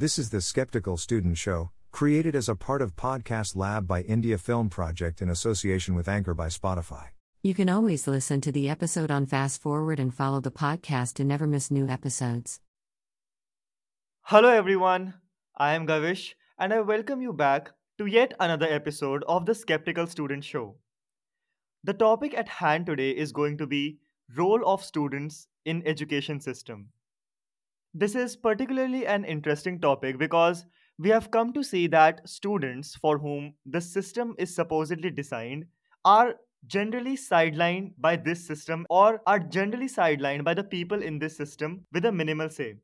This is the Skeptical Student Show, created as a part of Podcast Lab by India Film Project in association with Anchor by Spotify. You can always listen to the episode on Fast Forward and follow the podcast to never miss new episodes. Hello, everyone. I am Gavish, and I welcome you back to yet another episode of the Skeptical Student Show. The topic at hand today is going to be role of students in education system. This is particularly an interesting topic because we have come to see that students for whom the system is supposedly designed are generally sidelined by this system or are generally sidelined by the people in this system with a minimal say.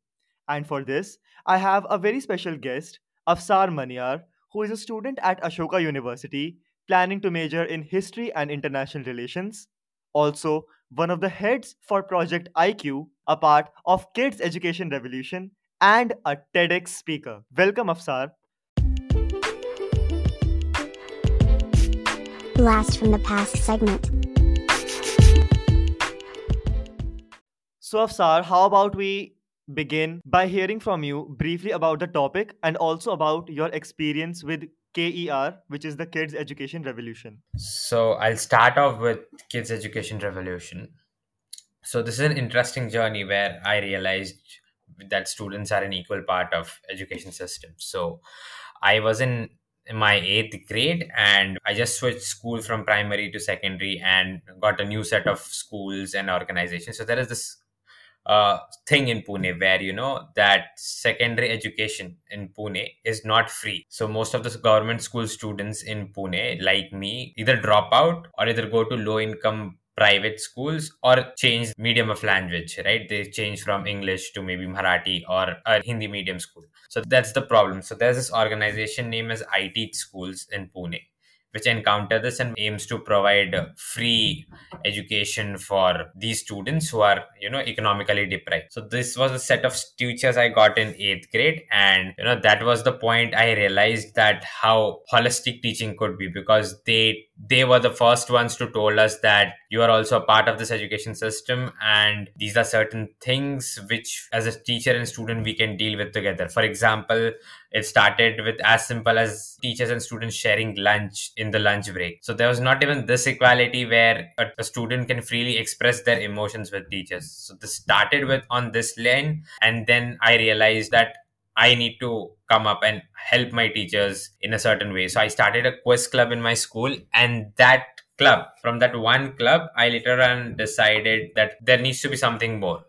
And for this, I have a very special guest, Afsar Maniyar, who is a student at Ashoka University planning to major in history and international relations. Also, one of the heads for Project IQ, a part of Kids Education Revolution, and a TEDx speaker. Welcome, Afsar. Blast from the Past segment. So, Afsar, how about we begin by hearing from you briefly about the topic and also about your experience with KER, which is the Kids Education Revolution. So I'll start off with Kids Education Revolution. So this is an interesting journey where I realized that students are an equal part of education system. So I was in my eighth grade and I just switched school from primary to secondary and got a new set of schools and organizations. So there is this uh, thing in Pune where you know that secondary education in Pune is not free. So most of the government school students in Pune, like me, either drop out or either go to low income private schools or change medium of language right? They change from english to maybe marathi or a hindi medium school. So that's the problem. So there's this organization named as iTeach schools in pune which encounter this and aims to provide free education for these students who are you know economically deprived. So this was a set of teachers i got in 8th grade. And you know that was the point i realized that how holistic teaching could be because they they were the first ones to told us that you are also a part of this education system and these are certain things which as a teacher and student we can deal with together. For example it started with as simple as teachers and students sharing lunch in the lunch break. So there was not even this equality where a, a student can freely express their emotions with teachers. So this started with on this lane and then i realized that I need to come up and help my teachers in a certain way. So I started a quiz club in my school, and that club, from that one club, I later on decided that there needs to be something more.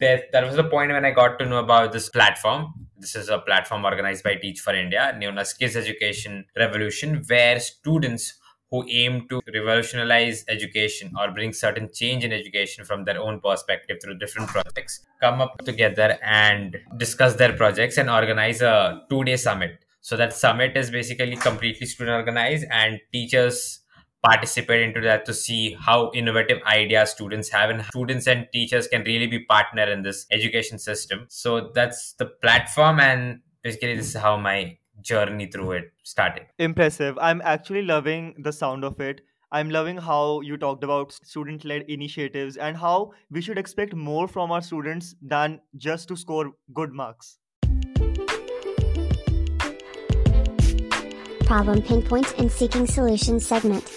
There, that was the point when I got to know about this platform. This is a platform organized by Teach for India, known as Kids Education Revolution, where students who aim to revolutionize education or bring certain change in education from their own perspective through different projects come up together and discuss their projects and organize a two day summit. So that summit is basically completely student organized and teachers participate into that to see how innovative ideas students have and students and teachers can really be partner in this education system. So that's the platform and basically this is how my journey through it started. Impressive. I'm actually loving the sound of it. I'm loving how you talked about student led initiatives and how we should expect more from our students than just to score good marks. Problem pinpoint and seeking solution segment.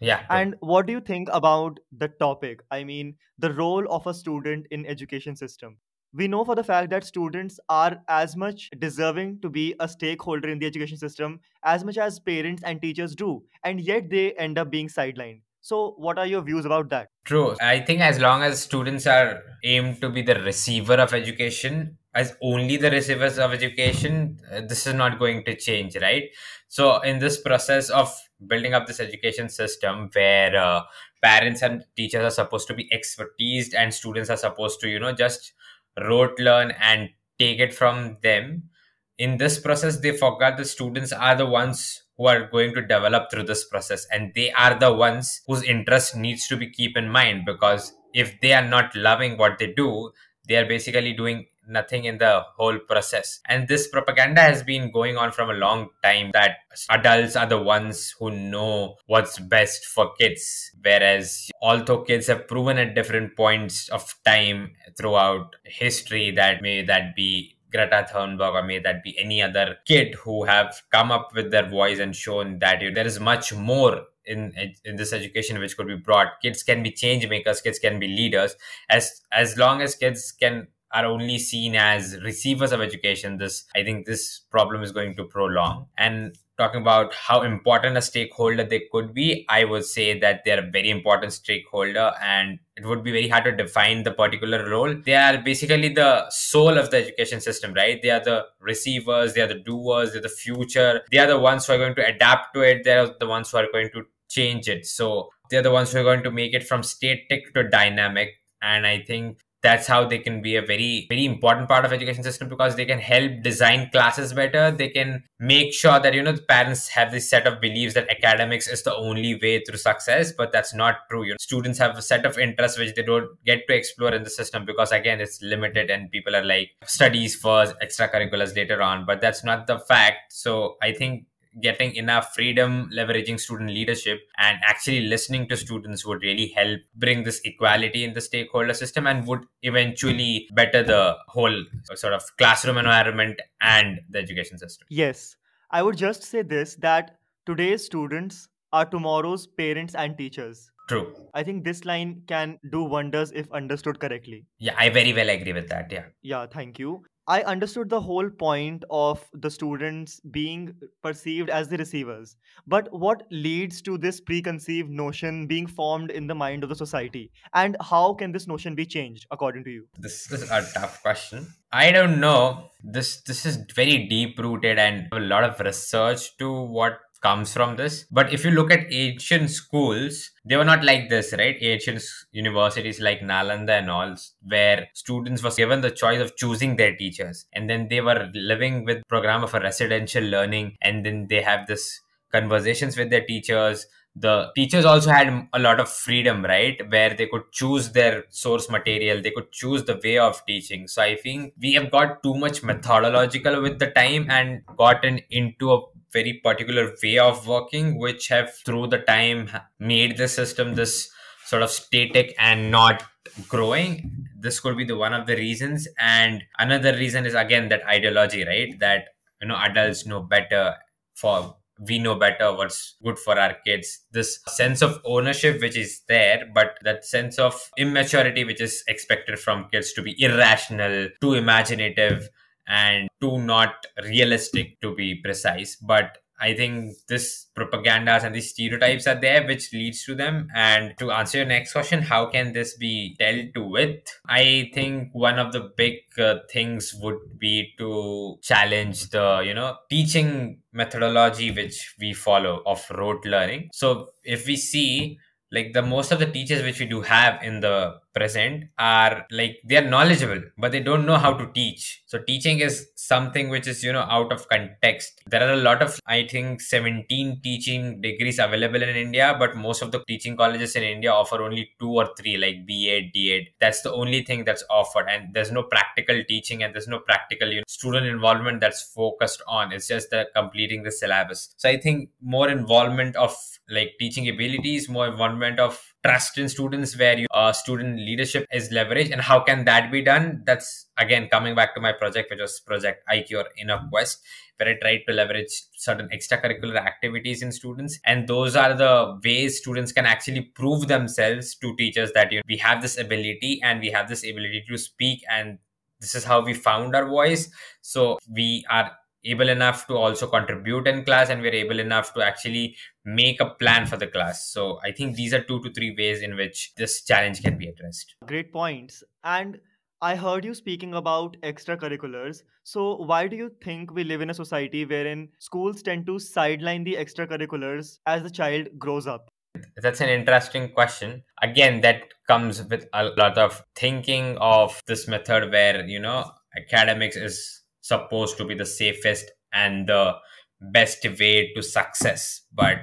Yeah. And what do you think about the topic? I mean, the role of a student in education system we know for the fact that students are as much deserving to be a stakeholder in the education system as much as parents and teachers do and yet they end up being sidelined. So what are your views about that? True. I think as long as students are aimed to be the receiver of education as only the receivers of education uh, this is not going to change right? So in this process of building up this education system where uh, parents and teachers are supposed to be expertised and students are supposed to you know just rote learn and take it from them. In this process they forgot the students are the ones who are going to develop through this process and they are the ones whose interest needs to be keep in mind because if they are not loving what they do they are basically doing nothing in the whole process. And this propaganda has been going on from a long time that adults are the ones who know what's best for kids. Whereas, although kids have proven at different points of time throughout history that may that be Greta Thunberg or may that be any other kid who have come up with their voice and shown that there is much more in in this education which could be brought kids can be change makers kids can be leaders as as long as kids can are only seen as receivers of education this i think this problem is going to prolong and talking about how important a stakeholder they could be, I would say that they're a very important stakeholder and it would be very hard to define the particular role. They are basically the soul of the education system, right? They are the receivers, they are the doers, they're the future. They are the ones who are going to adapt to it. They're the ones who are going to change it. So they're the ones who are going to make it from static to dynamic. And I think that's how they can be a very very important part of education system because they can help design classes better. They can make sure that you know the parents have this set of beliefs that academics is the only way through success but that's not true. You know students have a set of interests which they don't get to explore in the system because again it's limited and people are like studies first extracurriculars later on but that's not the fact. So i think getting enough freedom, leveraging student leadership, and actually listening to students would really help bring this equality in the stakeholder system and would eventually better the whole sort of classroom environment and the education system. Yes. I would just say this that today's students are tomorrow's parents and teachers. True. I think this line can do wonders if understood correctly. Yeah, I very well agree with that. Yeah. Yeah, thank you. I understood the whole point of the students being perceived as the receivers. But what leads to this preconceived notion being formed in the mind of the society? And how can this notion be changed according to you? This is a tough question. I don't know. This this is very deep rooted and a lot of research to what comes from this. But if you look at ancient schools, they were not like this, right? Ancient universities like Nalanda and all, where students was given the choice of choosing their teachers, and then they were living with program of a residential learning, and then they have this conversations with their teachers the teachers also had a lot of freedom right where they could choose their source material they could choose the way of teaching so i think we have got too much methodological with the time and gotten into a very particular way of working which have through the time made the system this sort of static and not growing. This could be the one of the reasons. And another reason is again that ideology right? That you know adults know better for we know better what's good for our kids. This sense of ownership which is there but that sense of immaturity which is expected from kids to be irrational too imaginative and too not realistic to be precise but I think this propagandas and these stereotypes are there, which leads to them. And to answer your next question, how can this be dealt with? I think one of the big uh, things would be to challenge the, you know, teaching methodology which we follow of rote learning. So if we see like the most of the teachers which we do have in the present are like they are knowledgeable but they don't know how to teach. So teaching is something which is you know out of context. There are a lot of i think 17 teaching degrees available in india but most of the teaching colleges in india offer only two or three like ba d. That's the only thing that's offered and there's no practical teaching and there's no practical you know, student involvement that's focused on. It's just the completing the syllabus. So i think more involvement of like teaching abilities more involvement of trust in students where you, uh, student leadership is leveraged and how can that be done? That's again coming back to my project which was project iq or inner quest where i tried to leverage certain extracurricular activities in students and those are the ways students can actually prove themselves to teachers that you know, we have this ability and we have this ability to speak and this is how we found our voice. So we are able enough to also contribute in class and we're able enough to actually make a plan for the class. So i think these are two to three ways in which this challenge can be addressed. Great points. And i heard you speaking about extracurriculars. So why do you think we live in a society wherein schools tend to sideline the extracurriculars as the child grows up? That's an interesting question. Again that comes with a lot of thinking of this method where you know academics is supposed to be the safest and the best way to success. But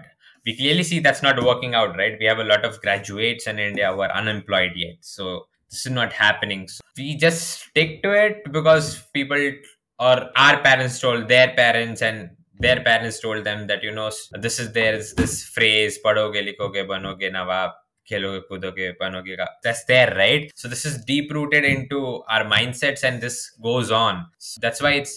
we clearly see that's not working out right? We have a lot of graduates in india who are unemployed yet. So this is not happening. So we just stick to it because people or our parents told their parents and their parents told them that you know this is there's this phrase padhoge likhoge banoge nawab खेलोगे कूदोगे बनोगे का that's there right so this is deep rooted into our mindsets and this goes on so that's why it's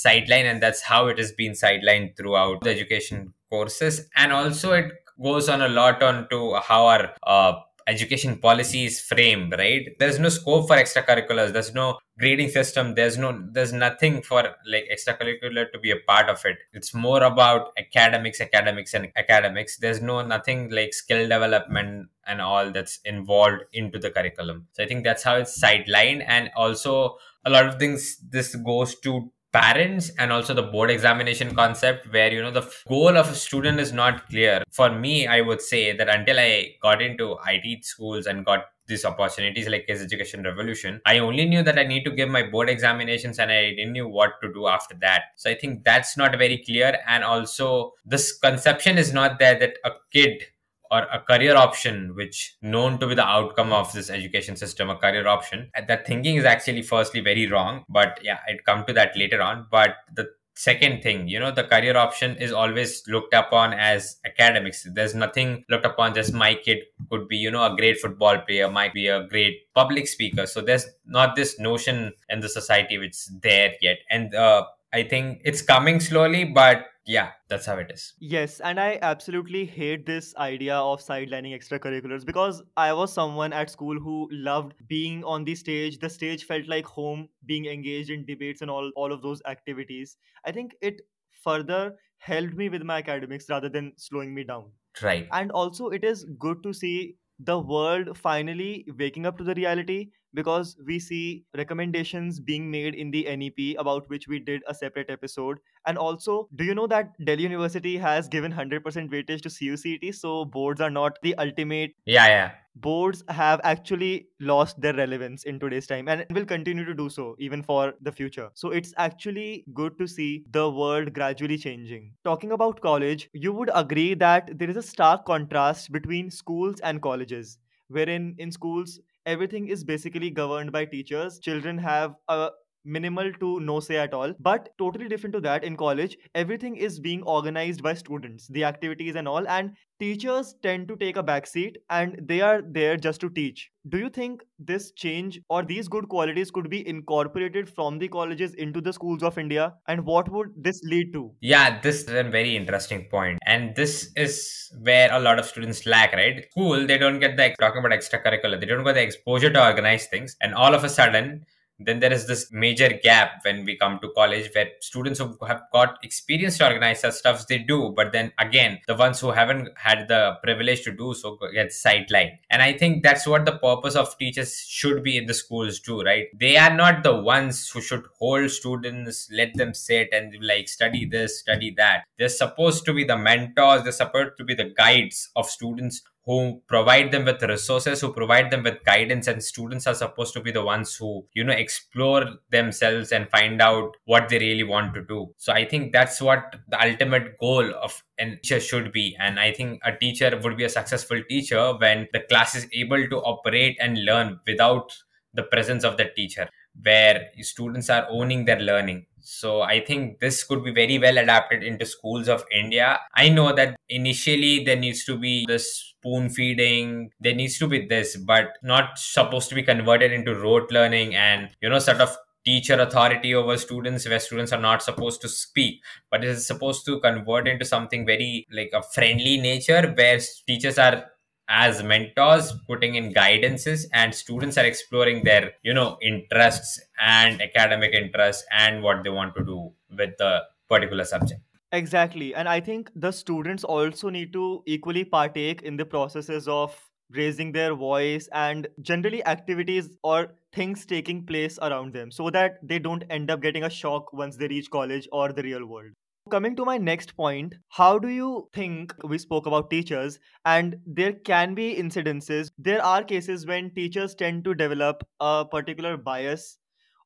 sidelined and that's how it has been sidelined throughout the education courses and also it goes on a lot on to how our uh, education policy is framed right? There's no scope for extracurriculars there's no grading system there's no there's nothing for like extracurricular to be a part of it. It's more about academics academics and academics. There's no nothing like skill development and all that's involved into the curriculum. So i think that's how it's sidelined and also a lot of things this goes to parents and also the board examination concept where you know the goal of a student is not clear. For me i would say that until i got into iTeach schools and got these opportunities like kids education revolution i only knew that i need to give my board examinations and i didn't know what to do after that. So i think that's not very clear. And also this conception is not there that a kid or a career option which known to be the outcome of this education system a career option that thinking is actually firstly very wrong but yeah i'd come to that later on. But the second thing you know the career option is always looked upon as academics. There's nothing looked upon just my kid could be you know a great football player might be a great public speaker. So there's not this notion in the society which there yet. And uh, i think it's coming slowly but yeah that's how it is. Yes and i absolutely hate this idea of sidelining extracurriculars because i was someone at school who loved being on the stage. The stage felt like home being engaged in debates and all all of those activities. I think it further helped me with my academics rather than slowing me down. Right. And also it is good to see the world finally waking up to the reality because we see recommendations being made in the NEP about which we did a separate episode. And also, do you know that Delhi University has given 100% weightage to CUCET? So boards are not the ultimate. Yeah, yeah. Boards have actually lost their relevance in today's time and will continue to do so even for the future. So it's actually good to see the world gradually changing. Talking about college, you would agree that there is a stark contrast between schools and colleges wherein in schools everything is basically governed by teachers. Children have a minimal to no say at all. But totally different to that in college everything is being organized by students the activities and all and teachers tend to take a back seat and they are there just to teach. Do you think this change or these good qualities could be incorporated from the colleges into the schools of india? And what would this lead to? Yeah this is a very interesting point. And this is where a lot of students lack right? School they don't get the talking about extracurricular. They don't get the exposure to organize things. And all of a sudden then there is this major gap when we come to college where students who have got experience to organize such stuffs they do. But then again the ones who haven't had the privilege to do so get sidelined. And i think that's what the purpose of teachers should be in the schools too right? They are not the ones who should hold students let them sit and like study this study that. They're supposed to be the mentors. They're supposed to be the guides of students who provide them with resources who provide them with guidance and students are supposed to be the ones who you know explore themselves and find out what they really want to do. So i think that's what the ultimate goal of a teacher should be. And i think a teacher would be a successful teacher when the class is able to operate and learn without the presence of the teacher where students are owning their learning so I think this could be very well adapted into schools of India. I know that initially there needs to be this spoon feeding, there needs to be this, but not supposed to be converted into rote learning and, you know, sort of teacher authority over students where students are not supposed to speak but it is supposed to convert into something very like a friendly nature where teachers are as mentors putting in guidances and students are exploring their you know interests and academic interests and what they want to do with the particular subject. Exactly. And i think the students also need to equally partake in the processes of raising their voice and generally activities or things taking place around them so that they don't end up getting a shock once they reach college or the real world Coming to my next point, how do you think we spoke about teachers and there can be incidences, there are cases when teachers tend to develop a particular bias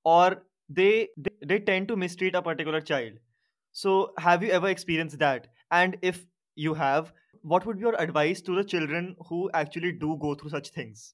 or they, they they tend to mistreat a particular child. So, have you ever experienced that? And if you have, what would be your advice to the children who actually do go through such things?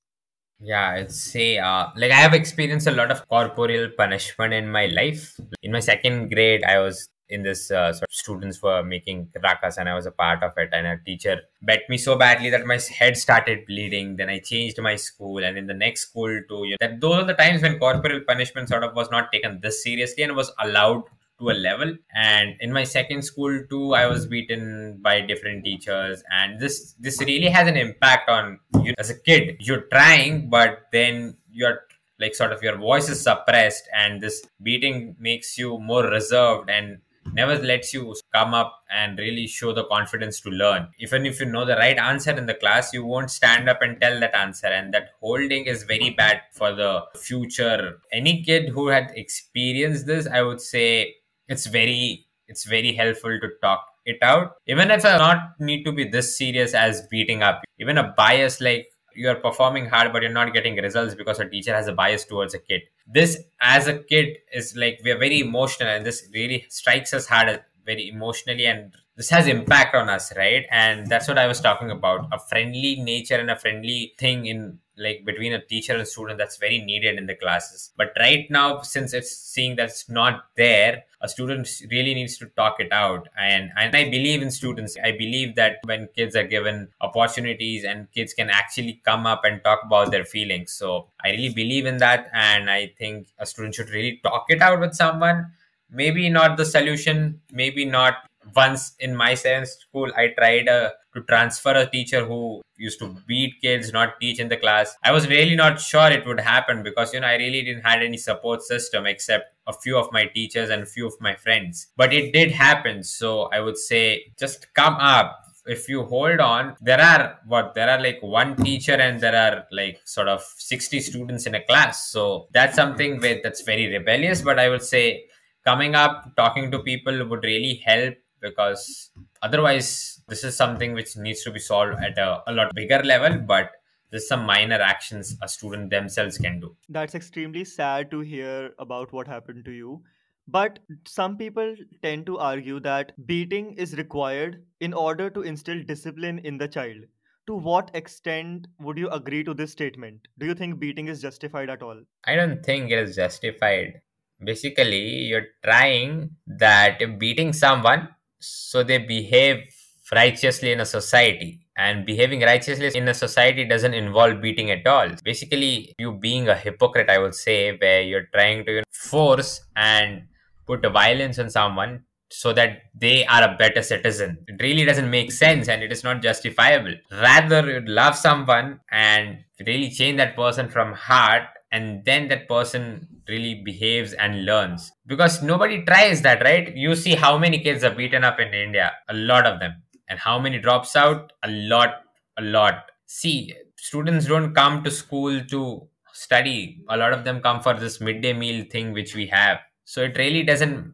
Yeah, I'd say, uh, like, I have experienced a lot of corporal punishment in my life. In my second grade, I was in this uh, sort of students were making rakas and I was a part of it. And a teacher bet me so badly that my head started bleeding. Then I changed my school, and in the next school too. You know, that those are the times when corporal punishment sort of was not taken this seriously and was allowed to a level and in my second school too i was beaten by different teachers and this this really has an impact on you as a kid you're trying but then you're like sort of your voice is suppressed and this beating makes you more reserved and never lets you come up and really show the confidence to learn. Even if you know the right answer in the class you won't stand up and tell that answer. And that holding is very bad for the future. Any kid who had experienced this i would say it's very it's very helpful to talk it out. Even if i not need to be this serious as beating up even a bias like you're performing hard but you're not getting results because a teacher has a bias towards a kid this as a kid is like we're very emotional and this really strikes us hard very emotionally and this has impact on us right? And that's what i was talking about a friendly nature and a friendly thing in like between a teacher and student that's very needed in the classes. But right now since it's seeing that's not there a student really needs to talk it out. And and i believe in students. I believe that when kids are given opportunities and kids can actually come up and talk about their feelings. So i really believe in that. And i think a student should really talk it out with someone. Maybe not the solution. Maybe not once in my seventh school i tried uh, to transfer a teacher who used to beat kids not teach in the class. I was really not sure it would happen because you know i really didn't had any support system except a few of my teachers and a few of my friends. But it did happen. So i would say just come up. If you hold on there are what there are like one teacher and there are like sort of 60 students in a class. So that's something with that's very rebellious. But i would say coming up talking to people would really help because otherwise this is something which needs to be solved at a, a lot bigger level but there's some minor actions a student themselves can do That's extremely sad to hear about what happened to you. But some people tend to argue that beating is required in order to instill discipline in the child. To what extent would you agree to this statement? Do you think beating is justified at all? i don't think it is justified basically you're trying that beating someone so they behave righteously in a society and behaving righteously in a society doesn't involve beating at all. Basically you being a hypocrite i would say where you're trying to force and put violence on someone so that they are a better citizen. It really doesn't make sense and it is not justifiable. Rather you'd love someone and really change that person from heart and then that person really behaves and learns. Because nobody tries that right? You see how many kids are beaten up in india a lot of them. And how many drops out? A lot a lot. See students don't come to school to study. A lot of them come for this midday meal thing which we have. So it really doesn't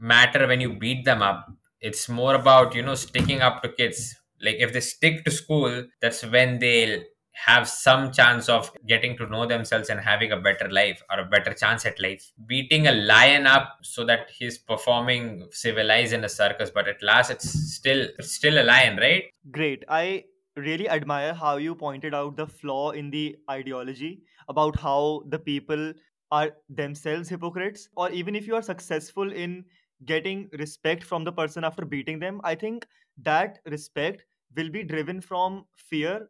matter when you beat them up. It's more about you know sticking up to kids. Like if they stick to school that's when they'll have some chance of getting to know themselves and having a better life or a better chance at life beating a lion up so that he's performing civilized in a circus but at last it's still still a lion right Great. I really admire how you pointed out the flaw in the ideology about how the people are themselves hypocrites, or even if you are successful in getting respect from the person after beating them, I think that respect will be driven from fear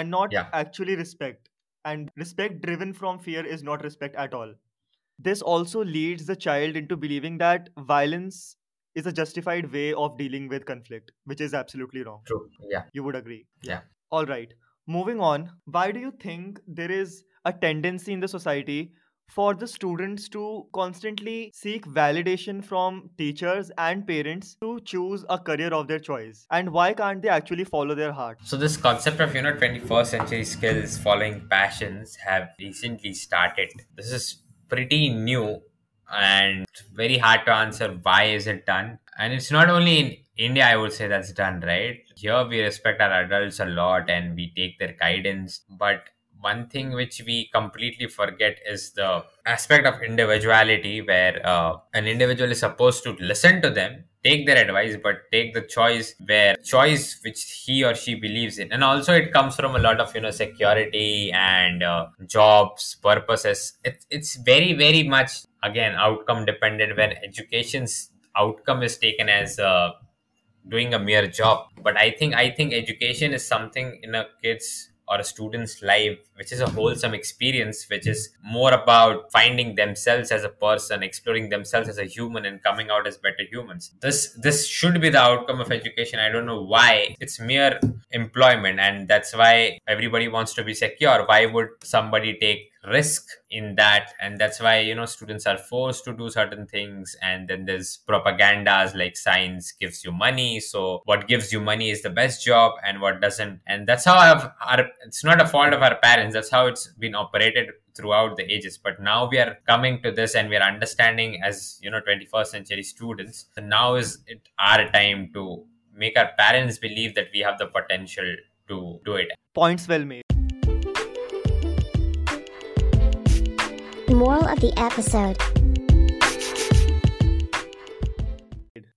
and not yeah actually respect. And respect driven from fear is not respect at all. This also leads the child into believing that violence is a justified way of dealing with conflict, which is absolutely wrong. true yeah You would agree. yeah All right. Moving on, why do you think there is a tendency in the society for the students to constantly seek validation from teachers and parents to choose a career of their choice? And why can't they actually follow their heart? So this concept of you know 21st century skills following passions have recently started. This is pretty new and very hard to answer why is it done. And it's not only in India I would say that's done, right? Here we respect our adults a lot and we take their guidance, but one thing which we completely forget is the aspect of individuality where uh, an individual is supposed to listen to them take their advice but take the choice where choice which he or she believes in. And also it comes from a lot of you know security and uh, jobs purposes. It, it's very very much again outcome dependent when education's outcome is taken as uh, doing a mere job. But i think i think education is something in a kid's or a student's life which is a wholesome experience which is more about finding themselves as a person exploring themselves as a human and coming out as better humans. This this should be the outcome of education. I don't know why. It's mere employment and that's why everybody wants to be secure. Why would somebody take risk in that and that's why you know students are forced to do certain things and then there's propagandas like science gives you money so what gives you money is the best job and what doesn't and that's how I've, our it's not a fault of our parents that's how it's been operated throughout the ages but now we are coming to this and we are understanding as you know 21st century students so now is it our time to make our parents believe that we have the potential to do it Points well made. Moral of the episode.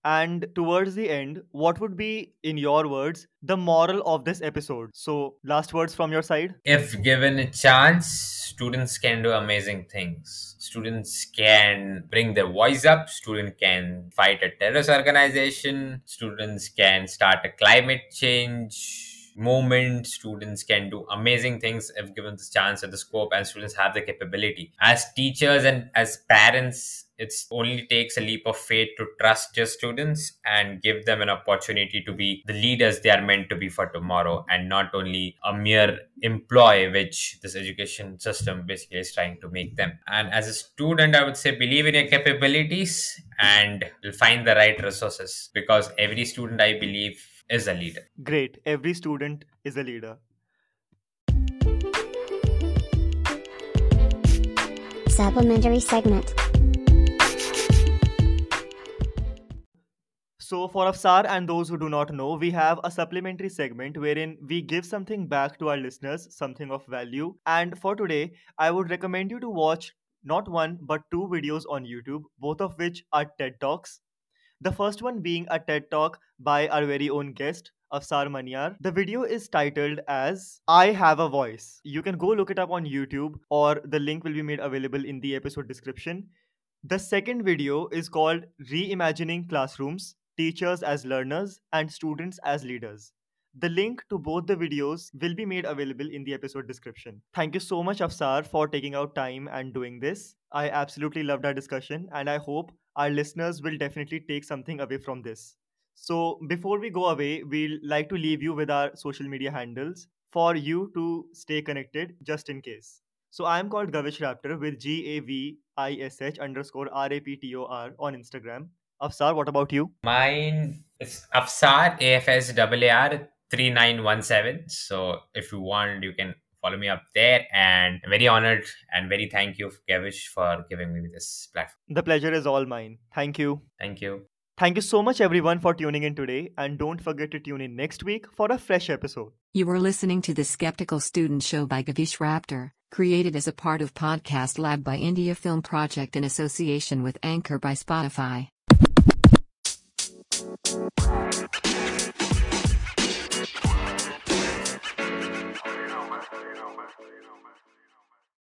And towards the end, what would be, in your words, the moral of this episode? So, last words from your side. if given a chance students can do amazing things. Students can bring their voice up. Students can fight a terrorist organization. Students can start a climate change movement students can do amazing things if given this chance and the scope and students have the capability. As teachers and as parents it only takes a leap of faith to trust your students and give them an opportunity to be the leaders they are meant to be for tomorrow and not only a mere employee which this education system basically is trying to make them. And as a student i would say believe in your capabilities and find the right resources because every student i believe is a leader Great. Every student is a leader. Supplementary segment So, for Afsar and those who do not know, we have a supplementary segment wherein we give something back to our listeners, something of value. And for today, I would recommend you to watch not one but two videos on YouTube, both of which are TED Talks. The first one being a TED Talk by our very own guest, Afsar Maniyar. The video is titled as I Have a Voice. You can go look it up on YouTube, or the link will be made available in the episode description. The second video is called Reimagining Classrooms Teachers as Learners and Students as Leaders. The link to both the videos will be made available in the episode description. Thank you so much, Afsar, for taking out time and doing this. I absolutely loved our discussion, and I hope our listeners will definitely take something away from this. So, before we go away, we'll like to leave you with our social media handles for you to stay connected just in case. So, I am called Gavish Raptor with G A V I S H underscore R A P T O R on Instagram. Afsar, what about you? Mine is Afsar AFSAR 3917. So if you want, you can follow me up there. And I'm very honored and very thank you, Gavish, for giving me this platform. The pleasure is all mine. Thank you. Thank you. Thank you so much, everyone, for tuning in today. And don't forget to tune in next week for a fresh episode. You were listening to the Skeptical Student Show by Gavish Raptor, created as a part of Podcast Lab by India Film Project in association with Anchor by Spotify.